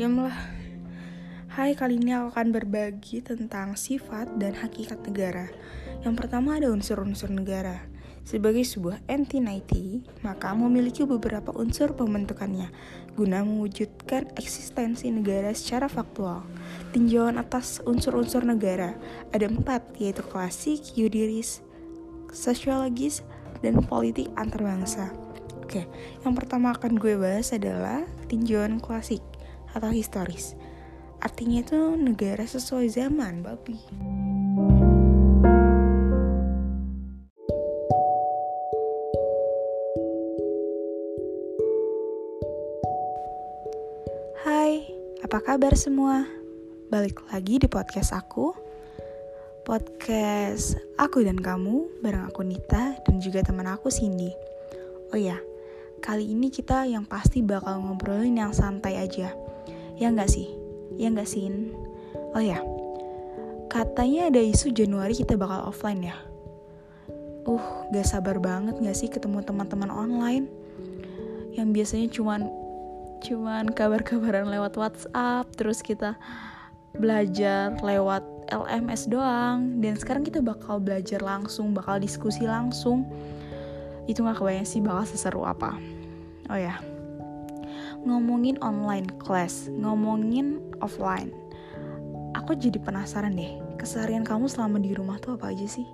diamlah. Hai, kali ini aku akan berbagi tentang sifat dan hakikat negara. Yang pertama ada unsur-unsur negara. Sebagai sebuah entity, maka memiliki beberapa unsur pembentukannya guna mewujudkan eksistensi negara secara faktual. Tinjauan atas unsur-unsur negara ada empat, yaitu klasik, yudiris, sosiologis, dan politik antarbangsa. Oke, yang pertama akan gue bahas adalah tinjauan klasik atau historis. Artinya itu negara sesuai zaman, babi. Hai, apa kabar semua? Balik lagi di podcast aku. Podcast aku dan kamu bareng aku Nita dan juga teman aku Cindy. Oh ya, kali ini kita yang pasti bakal ngobrolin yang santai aja. Ya nggak sih? Ya nggak sih? Oh ya, katanya ada isu Januari kita bakal offline ya. Uh, gak sabar banget gak sih ketemu teman-teman online yang biasanya cuman cuman kabar-kabaran lewat WhatsApp terus kita belajar lewat LMS doang dan sekarang kita bakal belajar langsung bakal diskusi langsung itu gak kebayang sih bakal seseru apa oh ya ngomongin online class ngomongin offline. Aku jadi penasaran deh keseharian kamu selama di rumah tuh apa aja sih?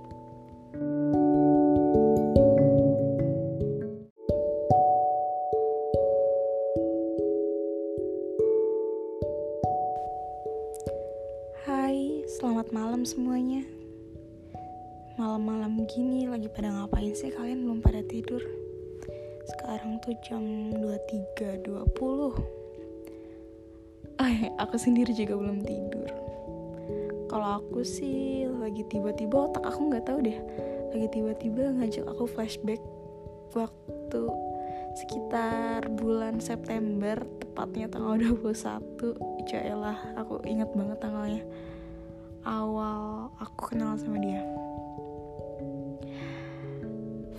Hai, selamat malam semuanya. Malam-malam gini lagi pada ngapain sih? Kalian belum pada tidur sekarang tuh jam 23.20 Eh, aku sendiri juga belum tidur. Kalau aku sih lagi tiba-tiba otak aku nggak tahu deh. Lagi tiba-tiba ngajak aku flashback waktu sekitar bulan September tepatnya tanggal 21 Jaelah aku inget banget tanggalnya. Awal aku kenal sama dia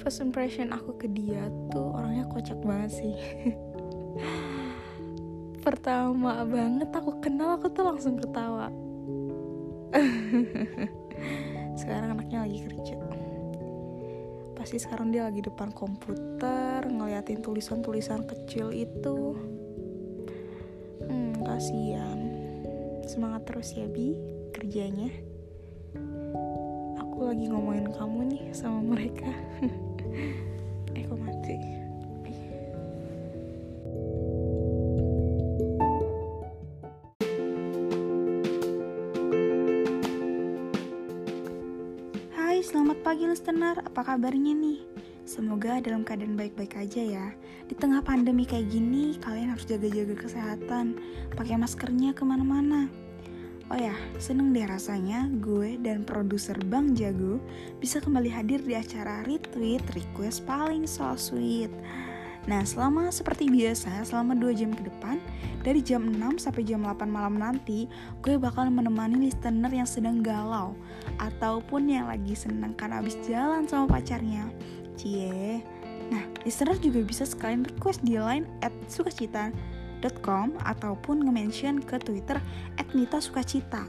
first impression aku ke dia tuh orangnya kocak banget sih. Pertama banget aku kenal aku tuh langsung ketawa. Sekarang anaknya lagi kerja. Pasti sekarang dia lagi depan komputer ngeliatin tulisan-tulisan kecil itu. Hmm kasihan. Semangat terus ya bi kerjanya. Aku lagi ngomongin kamu nih sama mereka eh mati Hai, selamat pagi listener. Apa kabarnya nih? Semoga dalam keadaan baik-baik aja ya. Di tengah pandemi kayak gini, kalian harus jaga-jaga kesehatan. Pakai maskernya ke mana-mana. Oh ya, seneng deh rasanya gue dan produser Bang Jago bisa kembali hadir di acara Retweet Request paling so sweet. Nah, selama seperti biasa, selama 2 jam ke depan, dari jam 6 sampai jam 8 malam nanti, gue bakal menemani listener yang sedang galau ataupun yang lagi seneng karena habis jalan sama pacarnya. Cie. Nah, listener juga bisa sekalian request di line at sukacita.com ataupun nge-mention ke Twitter at Nita Sukacita.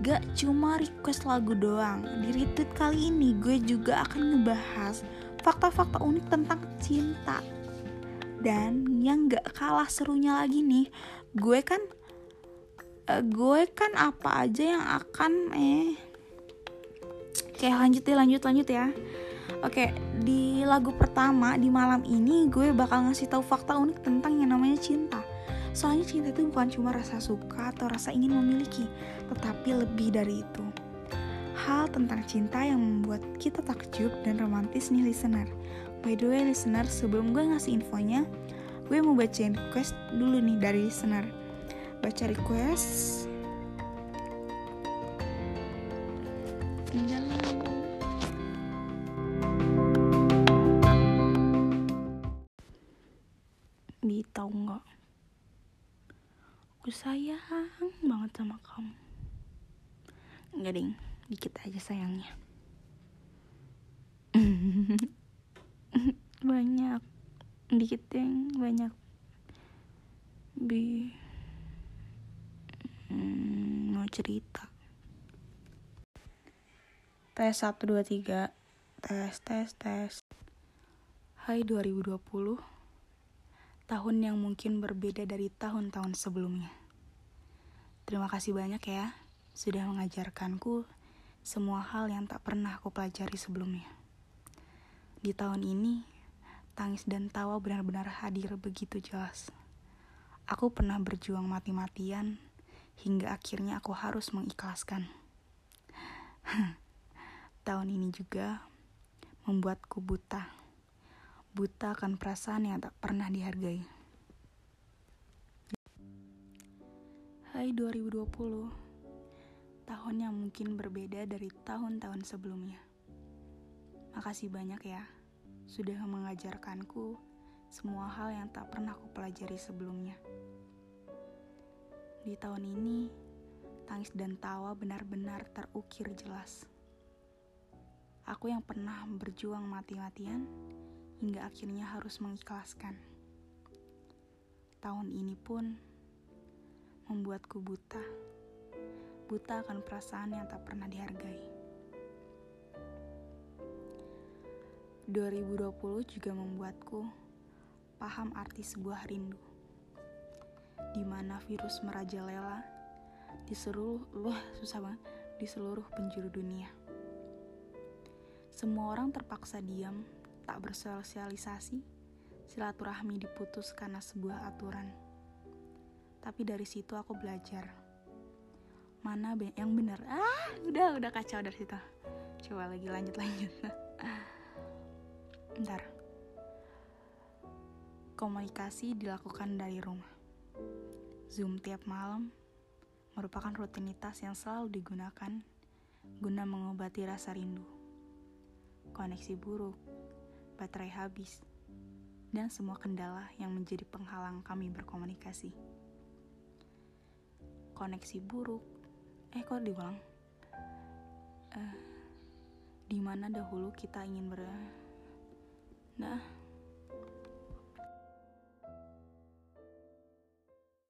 Gak cuma request lagu doang, di retweet kali ini gue juga akan ngebahas fakta-fakta unik tentang cinta. Dan yang gak kalah serunya lagi nih, gue kan uh, gue kan apa aja yang akan eh Oke lanjut ya lanjut lanjut ya Oke di lagu pertama di malam ini gue bakal ngasih tahu fakta unik tentang yang namanya cinta. Soalnya cinta itu bukan cuma rasa suka atau rasa ingin memiliki Tetapi lebih dari itu. Hal tentang cinta yang membuat kita takjub dan romantis nih listener. By the way listener sebelum gue ngasih infonya Gue mau bacain request dulu nih dari listener. Baca request. Tinggal Bi tau nggak? Aku sayang banget sama kamu. Enggak ding, dikit aja sayangnya. banyak, dikit yang banyak. Bi, cerita. Tes 1, 2, 3 Tes, tes, tes Hai 2020 Tahun yang mungkin berbeda dari tahun-tahun sebelumnya. Terima kasih banyak ya Sudah mengajarkanku Semua hal yang tak pernah aku pelajari sebelumnya. Di tahun ini Tangis dan tawa benar-benar hadir begitu jelas. Aku pernah berjuang mati-matian Hingga akhirnya aku harus mengikhlaskan. Tahun ini juga membuatku buta. Buta akan perasaan yang tak pernah dihargai. Hai 2020, tahun yang mungkin berbeda dari tahun-tahun sebelumnya. Makasih banyak ya, sudah mengajarkanku semua hal yang tak pernah aku pelajari sebelumnya. Di tahun ini, tangis dan tawa benar-benar terukir jelas. Aku yang pernah berjuang mati-matian hingga akhirnya harus mengikhlaskan. Tahun ini pun membuatku buta. Buta akan perasaan yang tak pernah dihargai. 2020 juga membuatku paham arti sebuah rindu. Di mana virus merajalela di seluruh luah susah banget di seluruh penjuru dunia. Semua orang terpaksa diam, tak bersosialisasi, silaturahmi diputus karena sebuah aturan. Tapi dari situ aku belajar. Mana yang benar? Ah, udah udah kacau dari situ. Coba lagi lanjut lanjut. Bentar. Komunikasi dilakukan dari rumah. Zoom tiap malam merupakan rutinitas yang selalu digunakan guna mengobati rasa rindu koneksi buruk, baterai habis, dan semua kendala yang menjadi penghalang kami berkomunikasi. Koneksi buruk, eh kok diulang? Uh, di mana dahulu kita ingin ber... Nah,